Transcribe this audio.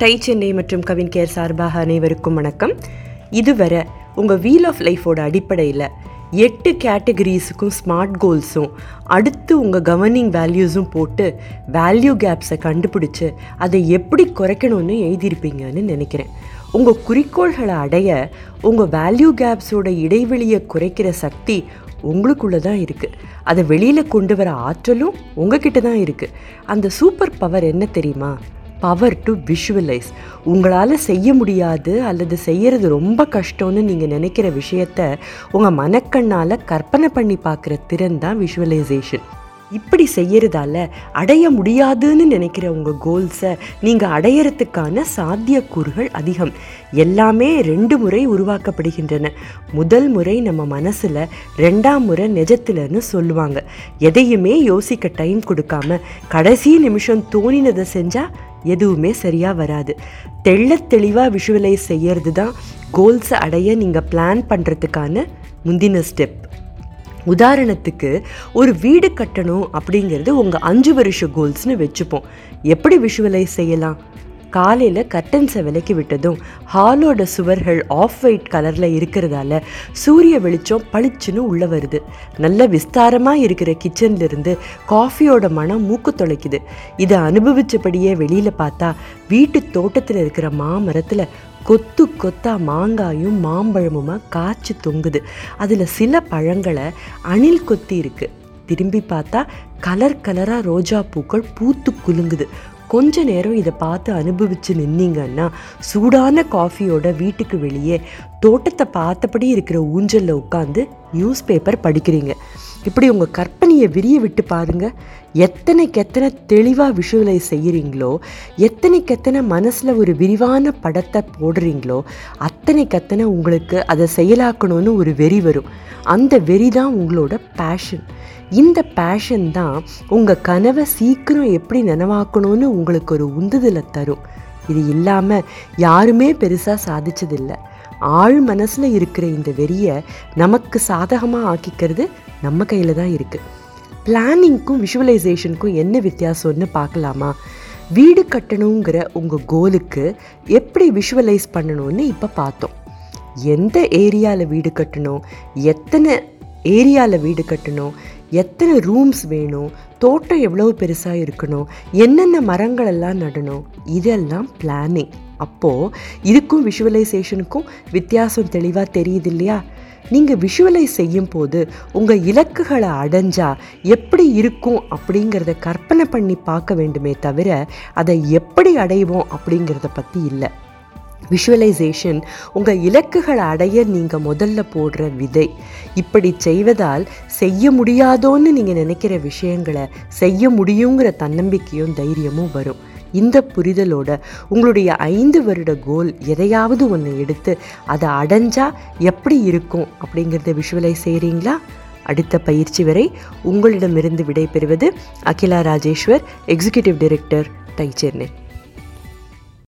Tie Chennai மற்றும் Kavin care சார்பாக அனைவருக்கும் வணக்கம். இதுவரை உங்கள் வீல் ஆஃப் லைஃபோட அடிப்படையில் எட்டு கேட்டகரிஸுக்கும் ஸ்மார்ட் கோல்ஸும் அடுத்து உங்கள் கவர்னிங் வேல்யூஸும் போட்டு வேல்யூ கேப்ஸை கண்டுபிடிச்சு அதை எப்படி குறைக்கணும்னு எழுதியிருப்பீங்கன்னு நினைக்கிறேன். உங்கள் குறிக்கோள்களை அடைய உங்கள் வேல்யூ கேப்ஸோட இடைவெளியை குறைக்கிற சக்தி உங்களுக்குள்ளே தான் இருக்குது அதை வெளியில் கொண்டு வர ஆற்றலும் உங்ககிட்ட தான் இருக்குது அந்த சூப்பர் பவர் என்ன தெரியுமா? பவர் டு விஷுவலைஸ் உங்களால் செய்ய முடியாது அல்லது செய்யறது ரொம்ப கஷ்டம்னு நீங்கள் நினைக்கிற விஷயத்த உங்கள் மனக்கண்ணால் கற்பனை பண்ணி பார்க்குற திறன் தான் விஷுவலைசேஷன் இப்படி செய்யறதால அடைய முடியாதுன்னு நினைக்கிற உங்கள் கோல்ஸை நீங்கள் அடையறதுக்கான சாத்தியக்கூறுகள் அதிகம். எல்லாமே ரெண்டு முறை உருவாக்கப்படுகின்றன. முதல் முறை நம்ம மனசில் ரெண்டாம் முறை நிஜத்தில்னு சொல்லுவாங்க. எதையுமே யோசிக்க டைம் கொடுக்காம கடைசி நிமிஷம் தோணினதை செஞ்சால் எதுவுமே சரியாக வராது. தெள்ள தெளிவாக விஷுவலைஸ் செய்யறது தான் கோல்ஸை அடைய நீங்கள் பிளான் பண்ணுறதுக்கான முந்தின ஸ்டெப் உதாரணத்துக்கு ஒரு வீடு கட்டணும் அப்படிங்கிறது உங்கள் அஞ்சு வருஷ கோல்ஸ்னு வச்சுப்போம். எப்படி விஷுவலைஸ் செய்யலாம்? காலையில் கர்டன்ஸை விலக்கி விட்டதும் ஹாலோட சுவர்கள் ஆஃப் ஒயிட் கலரில் இருக்கிறதால சூரிய வெளிச்சம் பளிச்சுன்னு உள்ளே வருது. நல்ல விஸ்தாரமாக இருக்கிற கிச்சன்லேருந்து காஃபியோட மனம் மூக்கு தொலைக்குது. இதை அனுபவித்தபடியே வெளியில் பார்த்தா வீட்டு தோட்டத்தில் இருக்கிற மாமரத்தில் கொத்து கொத்தா மாங்காயும் மாம்பழமுமா காய்ச்சி தொங்குது. அதில் சில பழங்களை அணில் கொத்தி இருக்கு. திரும்பி பார்த்தா கலர் கலராக ரோஜா பூக்கள் பூத்து குலுங்குது. கொஞ்ச நேரம் இதை பார்த்து அனுபவித்து நின்னீங்கன்னா சூடான காஃபியோட வீட்டுக்கு வெளியே தோட்டத்தை பார்த்தபடி இருக்கிற ஊஞ்சலில் உட்காந்து நியூஸ் பேப்பர் படிக்கிறீங்க. இப்படி உங்கள் கற்பனையை விரிய விட்டு பாருங்க. எத்தனைக்கு எத்தனை தெளிவாக விஷுவலைஸ் செய்கிறீங்களோ எத்தனைக்கு எத்தனை மனசில் ஒரு விரிவான படத்தை போடுறீங்களோ அத்தனைக்கு அத்தனை உங்களுக்கு அதை செயலாக்கணும்னு ஒரு வெறி வரும். அந்த வெறி தான் உங்களோட பேஷன் இந்த பேஷன் தான் உங்கள் கனவை சீக்கிரம் எப்படி நினைவாக்கணும்னு உங்களுக்கு ஒரு உந்துதலை தரும். இது இல்லாமல் யாருமே பெருசாக சாதிச்சதில்லை. ஆழ் மனசில் இருக்கிற இந்த வெறியை நமக்கு சாதகமாக ஆக்கிக்கிறது நம்ம கையில் தான் இருக்குது பிளானிங்க்கும் விஷுவலைசேஷனுக்கும் என்ன வித்தியாசம்னு பார்க்கலாமா? வீடு கட்டணுங்கிற உங்கள் கோலுக்கு எப்படி விஷுவலைஸ் பண்ணணும்னு இப்போ பார்த்தோம். எந்த ஏரியாவில் வீடு கட்டணும்? எத்தனை ஏரியாவில் வீடு கட்டணும்? எத்தனை ரூம்ஸ் வேணும்? தோட்டம் எவ்வளோ பெருசாக இருக்கணும்? என்னென்ன மரங்கள் எல்லாம் நடணும்? இதெல்லாம் பிளானிங் அப்போது இதுக்கும் விஷுவலைசேஷனுக்கும் வித்தியாசம் தெளிவாக தெரியுது இல்லையா? நீங்கள் விஷுவலைஸ் செய்யும் போது உங்கள் இலக்குகளை அடைஞ்சா எப்படி இருக்கும் அப்படிங்கிறத கற்பனை பண்ணி பார்க்க வேண்டுமே தவிர அதை எப்படி அடைவோம் அப்படிங்கிறத பற்றி இல்லை. விஷுவலைசேஷன் உங்கள் இலக்குகளை அடைய நீங்கள் முதல்ல போடுற விதை. இப்படி செய்வதால் செய்ய முடியாதோன்னு நீங்கள் நினைக்கிற விஷயங்களை செய்ய முடியுங்கிற தன்னம்பிக்கையும் தைரியமும் வரும். இந்த புரிதலோட உங்களுடைய ஐந்து வருட கோல் எதையாவது ஒன்று எடுத்து அதை அடைஞ்சா எப்படி இருக்கும் அப்படிங்கிறத விஷுவலைஸ் செய்கிறீங்களா அடுத்த பயிற்சி வரை உங்களிடமிருந்து விடைபெறுவது அகிலா ராஜேஸ்வர் எக்ஸிகியூட்டிவ் டைரக்டர் டை சென்னை